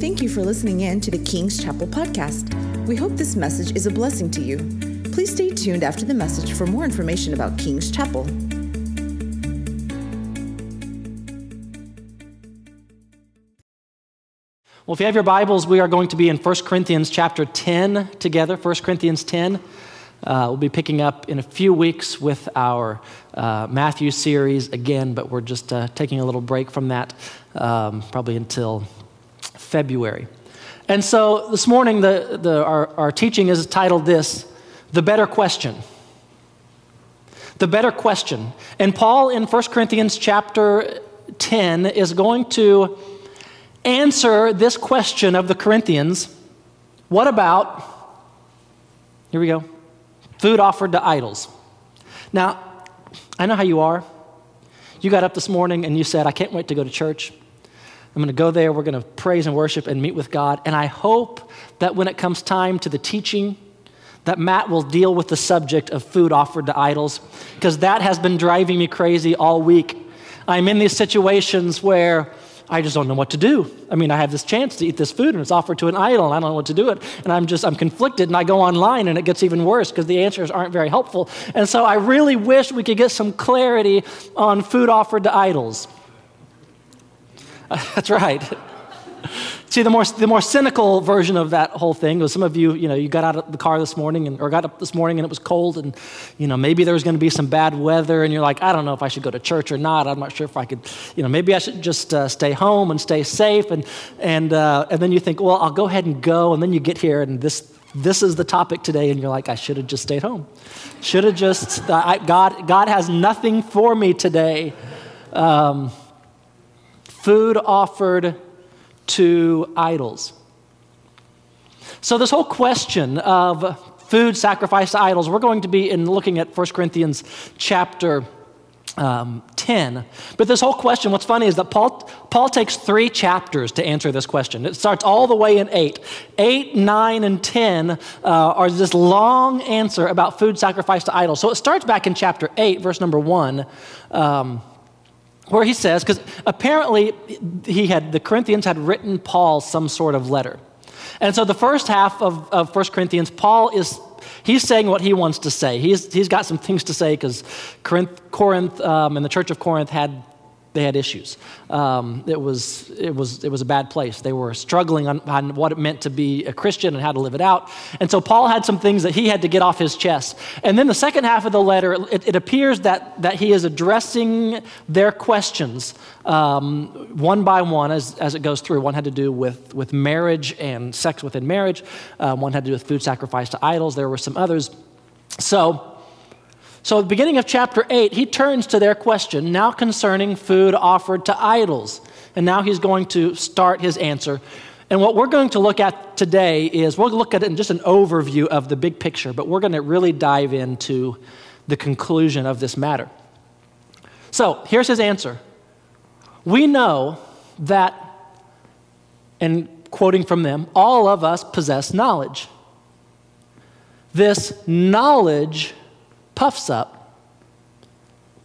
Thank you for listening in to the King's Chapel podcast. We hope this message is a blessing to you. Please stay tuned after the message for more information about King's Chapel. Well, if you have your Bibles, we are going to be in 1 Corinthians chapter 10 together. 1 Corinthians 10. Uh, we'll be picking up in a few weeks with our uh, Matthew series again, but we're just uh, taking a little break from that, um, probably until February. And so this morning, the, the, our, our teaching is titled this The Better Question. The Better Question. And Paul in 1 Corinthians chapter 10 is going to answer this question of the Corinthians what about, here we go, food offered to idols? Now, I know how you are. You got up this morning and you said, I can't wait to go to church. I'm going to go there. We're going to praise and worship and meet with God. And I hope that when it comes time to the teaching, that Matt will deal with the subject of food offered to idols, because that has been driving me crazy all week. I'm in these situations where I just don't know what to do. I mean, I have this chance to eat this food and it's offered to an idol and I don't know what to do it. And I'm just, I'm conflicted and I go online and it gets even worse because the answers aren't very helpful. And so I really wish we could get some clarity on food offered to idols. That's right. See, the more, the more cynical version of that whole thing was some of you, you know, you got out of the car this morning and, or got up this morning and it was cold and, you know, maybe there was going to be some bad weather and you're like, I don't know if I should go to church or not. I'm not sure if I could, you know, maybe I should just uh, stay home and stay safe. And, and, uh, and then you think, well, I'll go ahead and go. And then you get here and this, this is the topic today. And you're like, I should have just stayed home. Should have just, I, God, God has nothing for me today. Um, food offered to idols. So, this whole question of food sacrificed to idols, we're going to be in looking at 1 Corinthians chapter um, 10. But this whole question, what's funny is that Paul, Paul takes three chapters to answer this question. It starts all the way in 8. 8, 9, and 10 uh, are this long answer about food sacrificed to idols. So it starts back in chapter 8, verse number 1. Um, where he says, because apparently he had, the Corinthians had written Paul some sort of letter. And so the first half of, of 1 Corinthians, Paul is, he's saying what he wants to say. He's, he's got some things to say because Corinth, Corinth um, and the church of Corinth had they had issues. Um, it, was, it, was, it was a bad place. They were struggling on, on, what it meant to be a Christian and how to live it out. And so Paul had some things that he had to get off his chest. And then the second half of the letter, it, it appears that, that he is addressing their questions um, one by one as, as it goes through. One had to do with, with marriage and sex within marriage, um, one had to do with food sacrifice to idols. There were some others. So, so, at the beginning of chapter 8, he turns to their question, now concerning food offered to idols. And now he's going to start his answer. And what we're going to look at today is we'll look at it in just an overview of the big picture, but we're going to really dive into the conclusion of this matter. So, here's his answer. We know that, and quoting from them, all of us possess knowledge. This knowledge puffs up,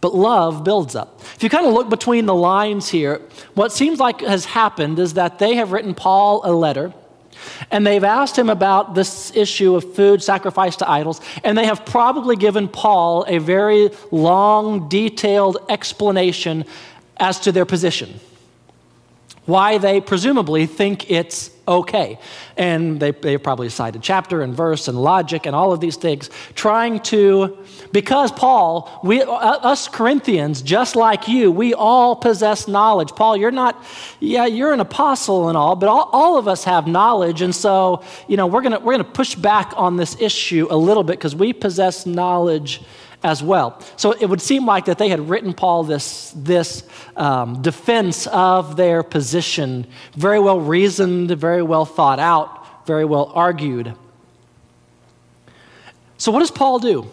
but love builds up. If you kind of look between the lines here, what seems like has happened is that they have written Paul a letter. And they've asked him about this issue of food sacrificed to idols, and they have probably given Paul a very long, detailed explanation as to their position. Why they presumably think it's okay. And they, they probably cited chapter and verse and logic and all of these things, trying to, because Paul, we, uh, us Corinthians, just like you, we all possess knowledge. Paul, you're not, yeah, you're an apostle and all, but all, all of us have knowledge. And so, you know, we're going to we're going to push back on this issue a little bit because we possess knowledge as well. So it would seem like that they had written Paul this, this um, defense of their position, very well reasoned, very well thought out, very well argued. So what does Paul do? He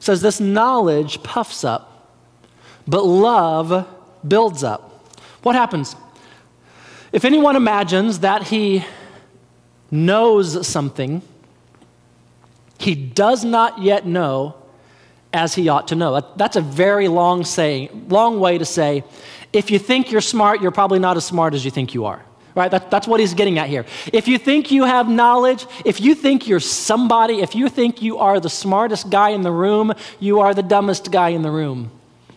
says this knowledge puffs up, but love builds up. What happens? If anyone imagines that he knows something, he does not yet know as he ought to know. That's a very long saying, long way to say if you think you're smart, you're probably not as smart as you think you are. Right? That, that's what he's getting at here. If you think you have knowledge, if you think you're somebody, if you think you are the smartest guy in the room, you are the dumbest guy in the room.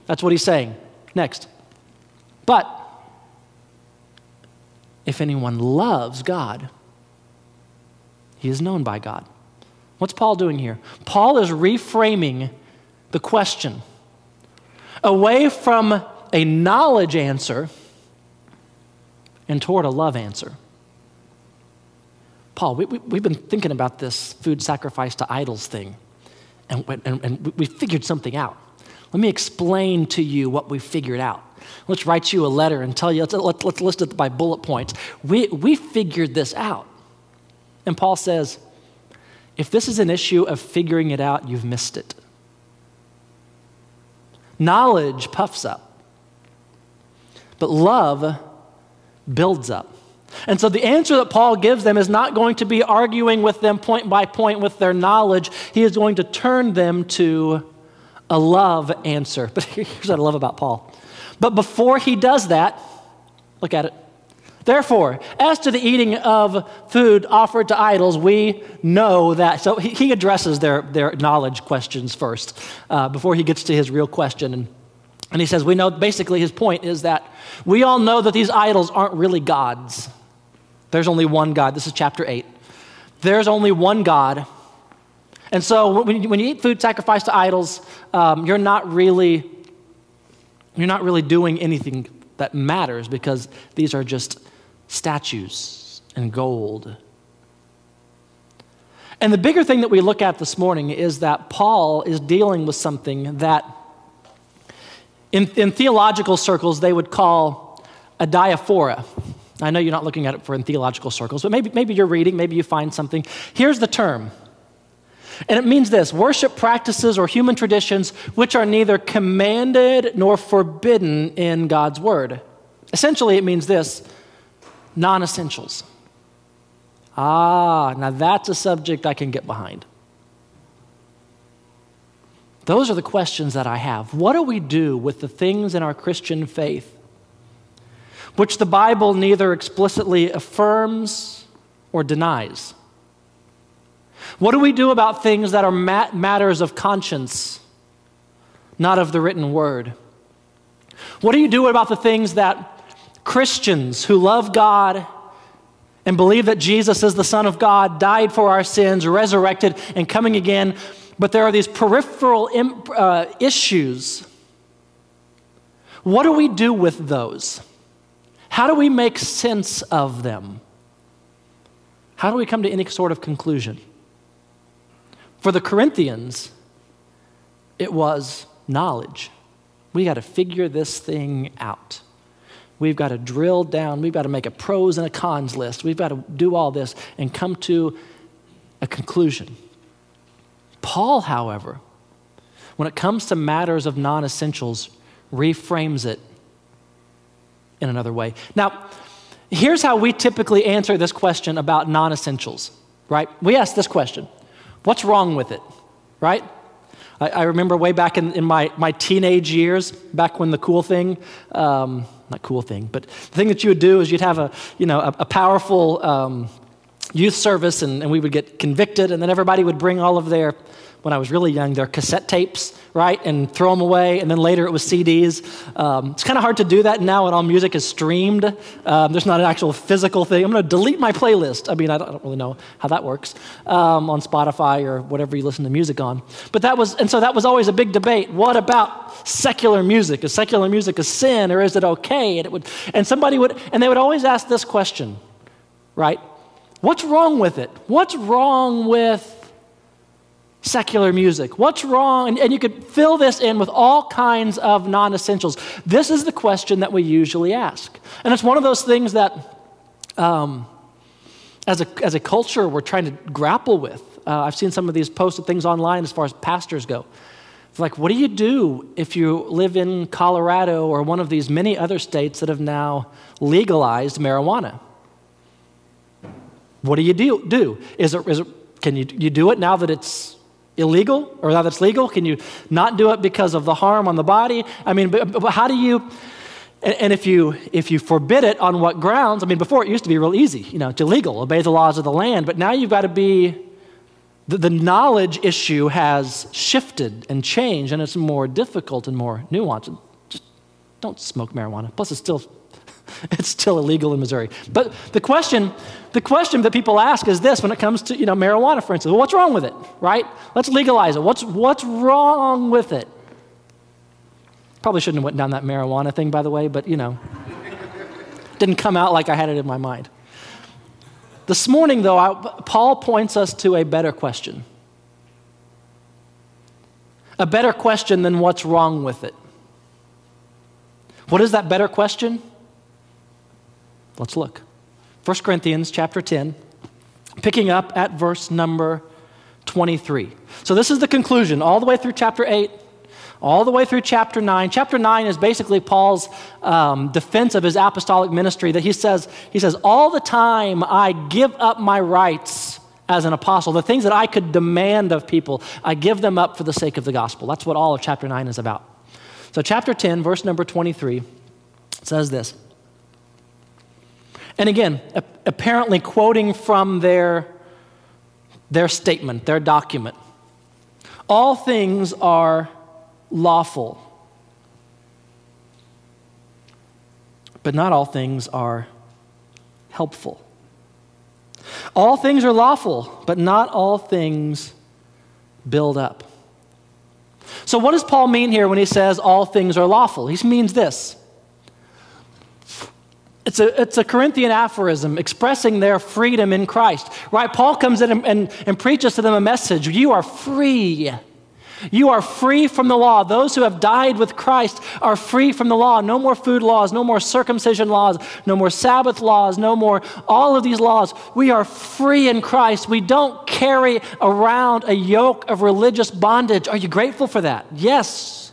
That's what he's saying. Next. But if anyone loves God, he is known by God. What's Paul doing here? Paul is reframing the question away from a knowledge answer and toward a love answer. Paul, we, have we, been thinking about this food sacrifice to idols thing, and, and, and we figured something out. Let me explain to you what we figured out. Let's write you a letter and tell you, let's, let's, let's list it by bullet points. We, we figured this out. And Paul says, if this is an issue of figuring it out, you've missed it. Knowledge puffs up, but love builds up. And so the answer that Paul gives them is not going to be arguing with them point by point with their knowledge. He is going to turn them to a love answer. But here's what I love about Paul. But before he does that, look at it. Therefore, as to the eating of food offered to idols, we know that. So he, addresses their, their knowledge questions first uh, before he gets to his real question. And, and he says, We know basically his point is that we all know that these idols aren't really gods. There's only one God. This is chapter 8. There's only one God. And so when you, when you eat food sacrificed to idols, um, you're not really you're not really doing anything that matters because these are just statues and gold. And the bigger thing that we look at this morning is that Paul is dealing with something that in, in theological circles they would call adiaphora. I know you're not looking at it for in theological circles, but maybe, maybe you're reading, maybe you find something. Here's the term. And it means this worship practices or human traditions which are neither commanded nor forbidden in God's word. Essentially, it means this non essentials. Ah, now that's a subject I can get behind. Those are the questions that I have. What do we do with the things in our Christian faith which the Bible neither explicitly affirms or denies? What do we do about things that are mat- matters of conscience, not of the written word? What do you do about the things that Christians who love God and believe that Jesus is the Son of God, died for our sins, resurrected, and coming again. But there are these peripheral imp, uh, issues. What do we do with those? How do we make sense of them? How do we come to any sort of conclusion? For the Corinthians, it was knowledge. We got to figure this thing out. We've got to drill down. We've got to make a pros and a cons list. We've got to do all this and come to a conclusion. Paul, however, when it comes to matters of non essentials, reframes it in another way. Now, here's how we typically answer this question about non essentials, right? We ask this question What's wrong with it, right? I, I remember way back in, in my, my teenage years, back when the cool thing, um, not cool thing, but the thing that you would do is you'd have a, you know, a, a powerful um, youth service and, and we would get convicted and then everybody would bring all of their when I was really young, their cassette tapes, right, and throw them away. And then later it was CDs. Um, it's kind of hard to do that now when all music is streamed. Um, there's not an actual physical thing. I'm going to delete my playlist. I mean, I don't, I don't really know how that works um, on Spotify or whatever you listen to music on. But that was, and so that was always a big debate. What about secular music? Is secular music a sin or is it okay? And it would, and somebody would, and they would always ask this question, right? What's wrong with it? What's wrong with secular music? What's wrong? And, and, you could fill this in with all kinds of non essentials. This is the question that we usually ask. And it's one of those things that, um, as, a, as a culture, we're trying to grapple with. Uh, I've seen some of these posted things online as far as pastors go. It's like, what do you do if you live in Colorado or one of these many other states that have now legalized marijuana? What do you do? do? Is it, is it, can you, you do it now that it's illegal or now that it's legal? Can you not do it because of the harm on the body? I mean, but, but how do you, And, and if, you, if you forbid it on what grounds, I mean, before it used to be real easy, you know, it's illegal, obey the laws of the land, but now you've got to be, the, the knowledge issue has shifted and changed, and it's more difficult and more nuanced. Just don't smoke marijuana. Plus, it's still it's still illegal in Missouri. But the question, the question that people ask is this when it comes to you know, marijuana, for instance. Well, what's wrong with it, right? Let's legalize it. What's, what's wrong with it? Probably shouldn't have went down that marijuana thing, by the way, but you know, didn't come out like I had it in my mind. This morning, though, I, Paul points us to a better question. A better question than what's wrong with it. What is that better question? Let's look. 1 Corinthians chapter 10, picking up at verse number 23. So this is the conclusion all the way through chapter 8, all the way through chapter 9. Chapter 9 is basically Paul's um, defense of his apostolic ministry that he says, he says, all the time I give up my rights as an apostle, the things that I could demand of people, I give them up for the sake of the gospel. That's what all of chapter 9 is about. So chapter 10, verse number 23 says this. And again, apparently quoting from their, their statement, their document. All things are lawful, but not all things are helpful. All things are lawful, but not all things build up. So, what does Paul mean here when he says all things are lawful? He means this it's a, it's a Corinthian aphorism expressing their freedom in Christ, right? Paul comes in and, and, and preaches to them a message You are free. You are free from the law. Those who have died with Christ are free from the law. No more food laws, no more circumcision laws, no more Sabbath laws, no more all of these laws. We are free in Christ. We don't carry around a yoke of religious bondage. Are you grateful for that? Yes.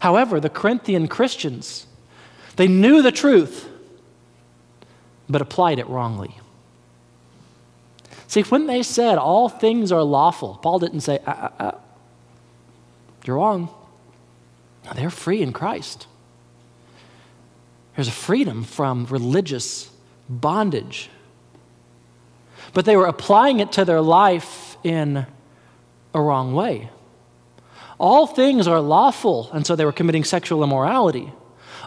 However, the Corinthian Christians, they knew the truth, but applied it wrongly. See, when they said all things are lawful, Paul didn't say, uh, uh, uh, you're wrong. No, they're free in Christ. There's a freedom from religious bondage. But they were applying it to their life in a wrong way. All things are lawful, and so they were committing sexual immorality.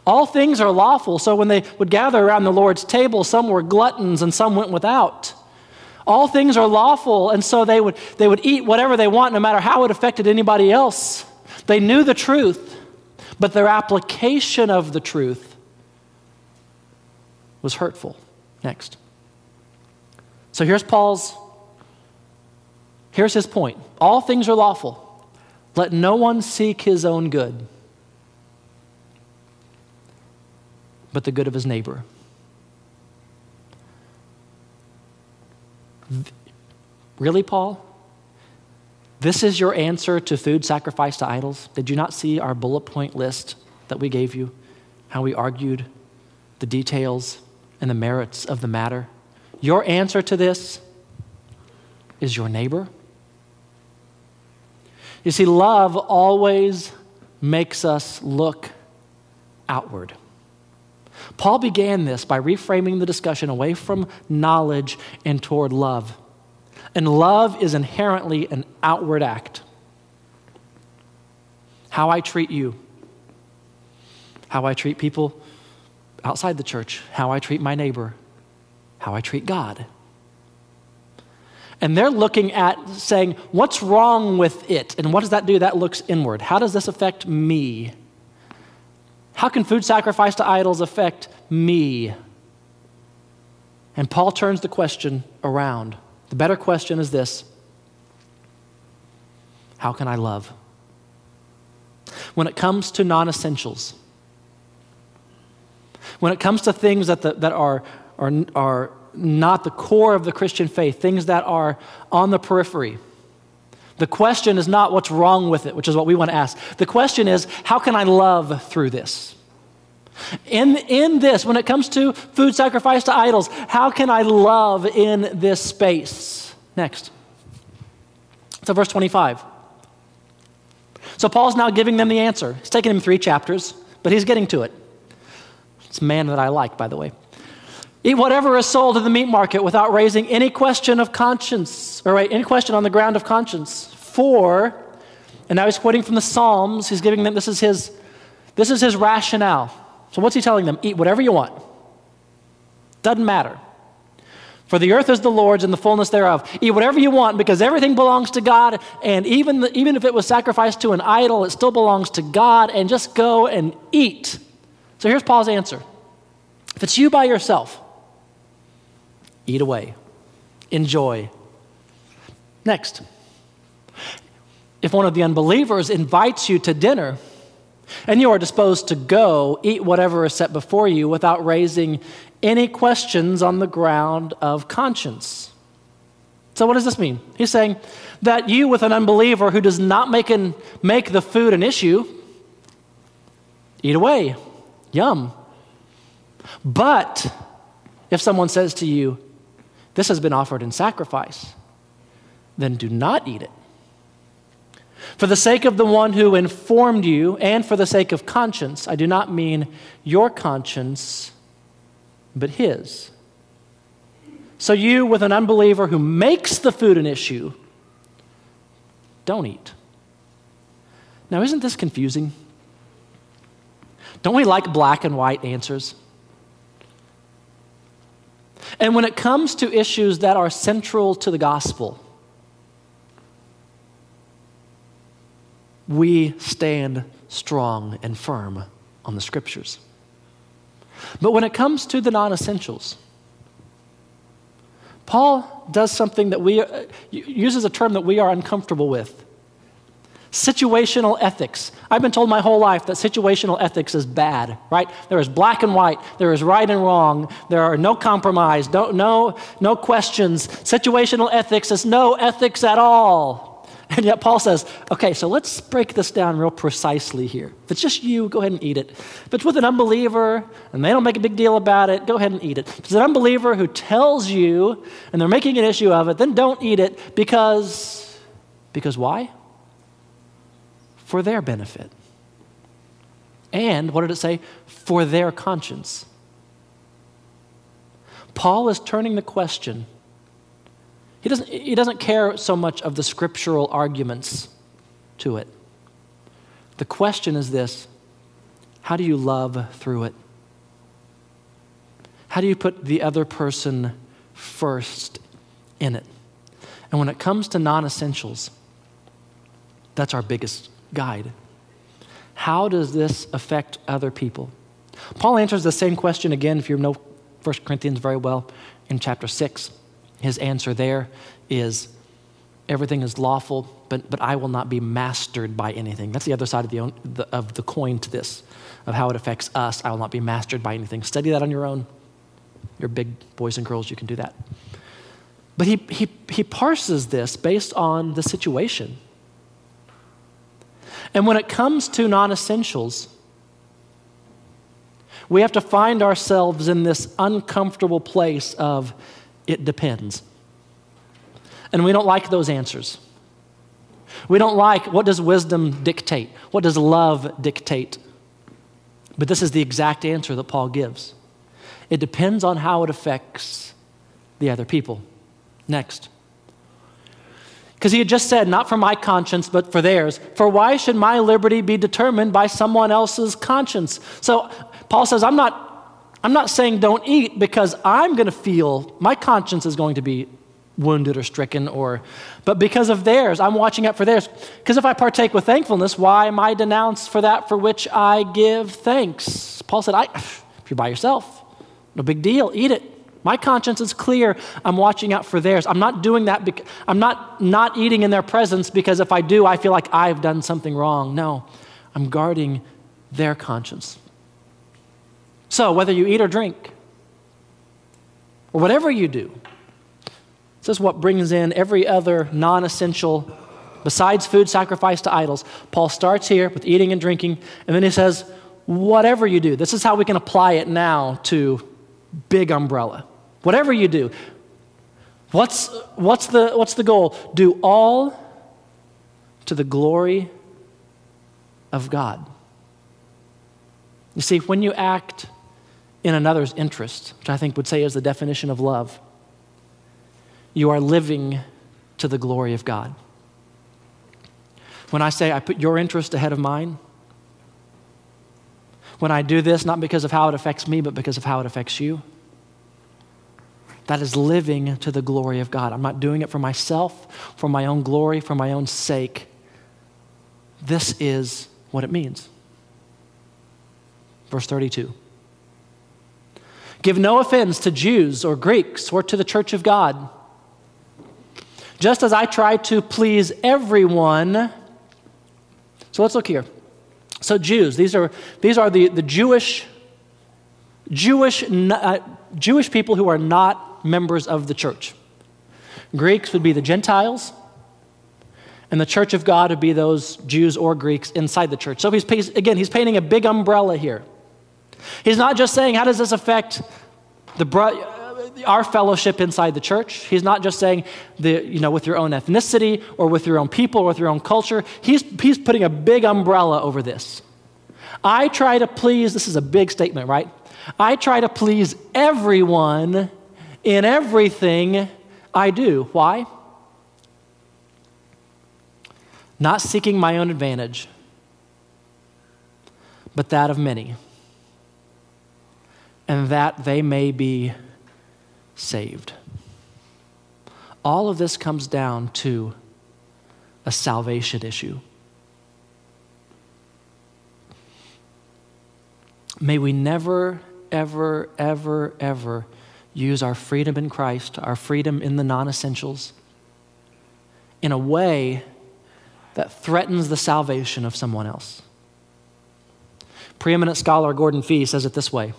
All things are lawful. So when they would gather around the Lord's table, some were gluttons and some went without. All things are lawful, and so they would, they would eat whatever they want, no matter how it affected anybody else. They knew the truth, but their application of the truth was hurtful. Next. So here's Paul's, here's his point. All things are lawful. Let no one seek his own good. But the good of his neighbor. Really, Paul? This is your answer to food sacrificed to idols? Did you not see our bullet point list that we gave you? How we argued the details and the merits of the matter? Your answer to this is your neighbor. You see, love always makes us look outward. Paul began this by reframing the discussion away from knowledge and toward love. And love is inherently an outward act. How I treat you, how I treat people outside the church, how I treat my neighbor, how I treat God. And they're looking at saying, what's wrong with it? And what does that do? That looks inward. How does this affect me? How can food sacrifice to idols affect me? And Paul turns the question around. The better question is this How can I love? When it comes to non essentials, when it comes to things that, the, that are, are, are not the core of the Christian faith, things that are on the periphery, the question is not what's wrong with it, which is what we want to ask. The question is, how can I love through this? In, in this, when it comes to food sacrifice to idols, how can I love in this space? Next. So, verse 25. So, Paul's now giving them the answer. He's taken him three chapters. but he's getting to it. It's a man that I like, by the way. Eat whatever is sold in the meat market without raising any question of conscience, or right, any question on the ground of conscience. For, and now he's quoting from the Psalms, he's giving them, this is his, this is his rationale. So what's he telling them? Eat whatever you want. Doesn't matter. For the earth is the Lord's and the fullness thereof. Eat whatever you want because everything belongs to God. And even, the, even if it was sacrificed to an idol, it still belongs to God. And just go and eat. So here's Paul's answer if it's you by yourself, eat away, enjoy. Next, if one of the unbelievers invites you to dinner, and you are disposed to go, eat whatever is set before you without raising any questions on the ground of conscience. So, what does this mean? He's saying that you, with an unbeliever who does not make, an, make the food an issue, eat away. Yum. But if someone says to you, This has been offered in sacrifice, then do not eat it. For the sake of the one who informed you, and for the sake of conscience, I do not mean your conscience but his. So, you, with an unbeliever who makes the food an issue, don't eat. Now, isn't this confusing? Don't we like black and white answers? And when it comes to issues that are central to the gospel, we stand strong and firm on the scriptures. But when it comes to the non essentials, Paul does something that we uh, uses a term that we are uncomfortable with. Situational ethics. I've been told my whole life that situational ethics is bad, right? There is black and white, there is right and wrong, there are no compromise, no, no, no questions. Situational ethics is no ethics at all. And yet Paul says, okay, so let's break this down real precisely here. If it's just you, go ahead and eat it. If it's with an unbeliever and they don't make a big deal about it, go ahead and eat it. If it's an unbeliever who tells you and they're making an issue of it, then don't eat it because, because why? For their benefit. And what did it say? For their conscience. Paul is turning the question he doesn't, he doesn't care so much of the scriptural arguments to it. The question is this how do you love through it? How do you put the other person first in it? And when it comes to non essentials, that's our biggest guide. How does this affect other people? Paul answers the same question again, if you know 1 Corinthians very well, in chapter 6. His answer there is everything is lawful, but, but I will not be mastered by anything. That's the other side of the, the, of the coin to this, of how it affects us. I will not be mastered by anything. Study that on your own. You're big boys and girls, you can do that. But he, he, he parses this based on the situation. And when it comes to non essentials, we have to find ourselves in this uncomfortable place of it depends. And we don't like those answers. We don't like what does wisdom dictate? What does love dictate? But this is the exact answer that Paul gives. It depends on how it affects the other people. Next. Because he had just said, not for my conscience, but for theirs. For why should my liberty be determined by someone else's conscience? So Paul says, I'm not I'm not saying don't eat because I'm going to feel, my conscience is going to be wounded or stricken or but because of theirs i'm watching out for theirs because if i partake with thankfulness why am i denounced for that for which i give thanks paul said I, if you're by yourself no big deal eat it my conscience is clear i'm watching out for theirs i'm not doing that because i'm not not eating in their presence because if i do i feel like i've done something wrong no i'm guarding their conscience so, whether you eat or drink, or whatever you do, this is what brings in every other non essential, besides food sacrificed to idols. Paul starts here with eating and drinking, and then he says, whatever you do, this is how we can apply it now to big umbrella. Whatever you do, what's, what's, the, what's the goal? Do all to the glory of God. You see, when you act in another's interest, which I think would say is the definition of love, you are living to the glory of God. When I say I put your interest ahead of mine, when I do this, not because of how it affects me, but because of how it affects you, that is living to the glory of God. I'm not doing it for myself, for my own glory, for my own sake. This is what it means. Verse 32. Give no offense to Jews or Greeks or to the church of God. Just as I try to please everyone. So let's look here. So, Jews, these are, these are the, the Jewish, Jewish, uh, Jewish people who are not members of the church. Greeks would be the Gentiles, and the church of God would be those Jews or Greeks inside the church. So, he's, again, he's painting a big umbrella here. He's not just saying, how does this affect the our fellowship inside the church. He's not just saying, the, you know, with your own ethnicity or with your own people or with your own culture. He's, he's putting a big umbrella over this. I try to please, this is a big statement, right? I try to please everyone in everything I do. Why? Not seeking my own advantage, but that of many, and that they may be saved. All of this comes down to a salvation issue. May we never, ever, ever, ever use our freedom in Christ, our freedom in the non essentials, in a way that threatens the salvation of someone else. Preeminent scholar Gordon Fee says it this way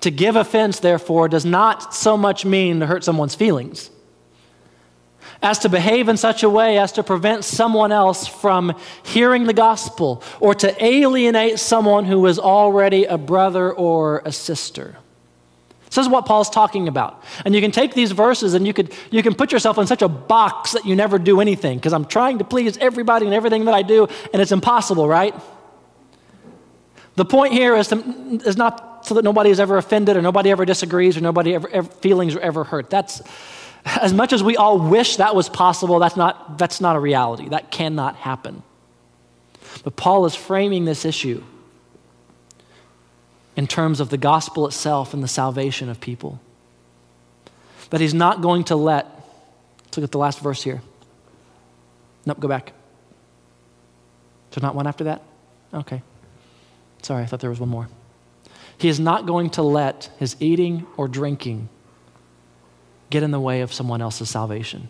to give offense, therefore, does not so much mean to hurt someone's feelings as to behave in such a way as to prevent someone else from hearing the gospel or to alienate someone who is already a brother or a sister. This is what Paul's talking about. And you can take these verses and you, could, you can put yourself in such a box that you never do anything because I'm trying to please everybody and everything that I do, and it's impossible, right? The point here is, to, is not so that nobody is ever offended or nobody ever disagrees or nobody ever, ever feelings are ever hurt. That's as much as we all wish that was possible, that's not, that's not a reality. That cannot happen. But Paul is framing this issue in terms of the gospel itself and the salvation of people. That he's not going to let, let's look at the last verse here. Nope, go back. There's not one after that? Okay. Sorry, I thought there was one more. He is not going to let his eating or drinking get in the way of someone else's salvation.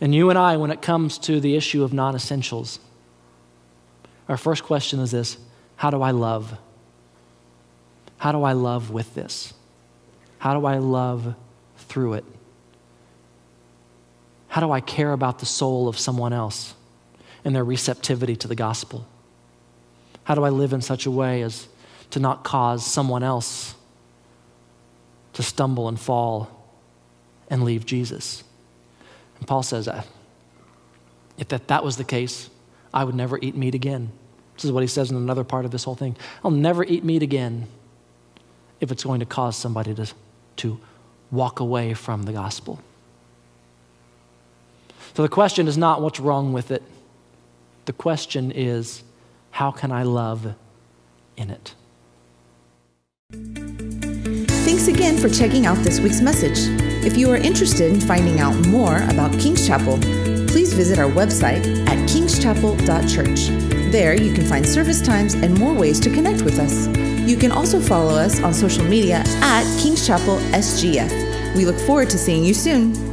And you and I, when it comes to the issue of non essentials, our first question is this How do I love? How do I love with this? How do I love through it? How do I care about the soul of someone else and their receptivity to the gospel? How do I live in such a way as to not cause someone else to stumble and fall and leave Jesus? And Paul says, if that, that was the case, I would never eat meat again. This is what he says in another part of this whole thing. I'll never eat meat again if it's going to cause somebody to, to walk away from the gospel. So the question is not what's wrong with it. The question is, how can I love in it? Thanks again for checking out this week's message. If you are interested in finding out more about King's Chapel, please visit our website at kingschapel.church. There you can find service times and more ways to connect with us. You can also follow us on social media at King's Chapel SGF. We look forward to seeing you soon.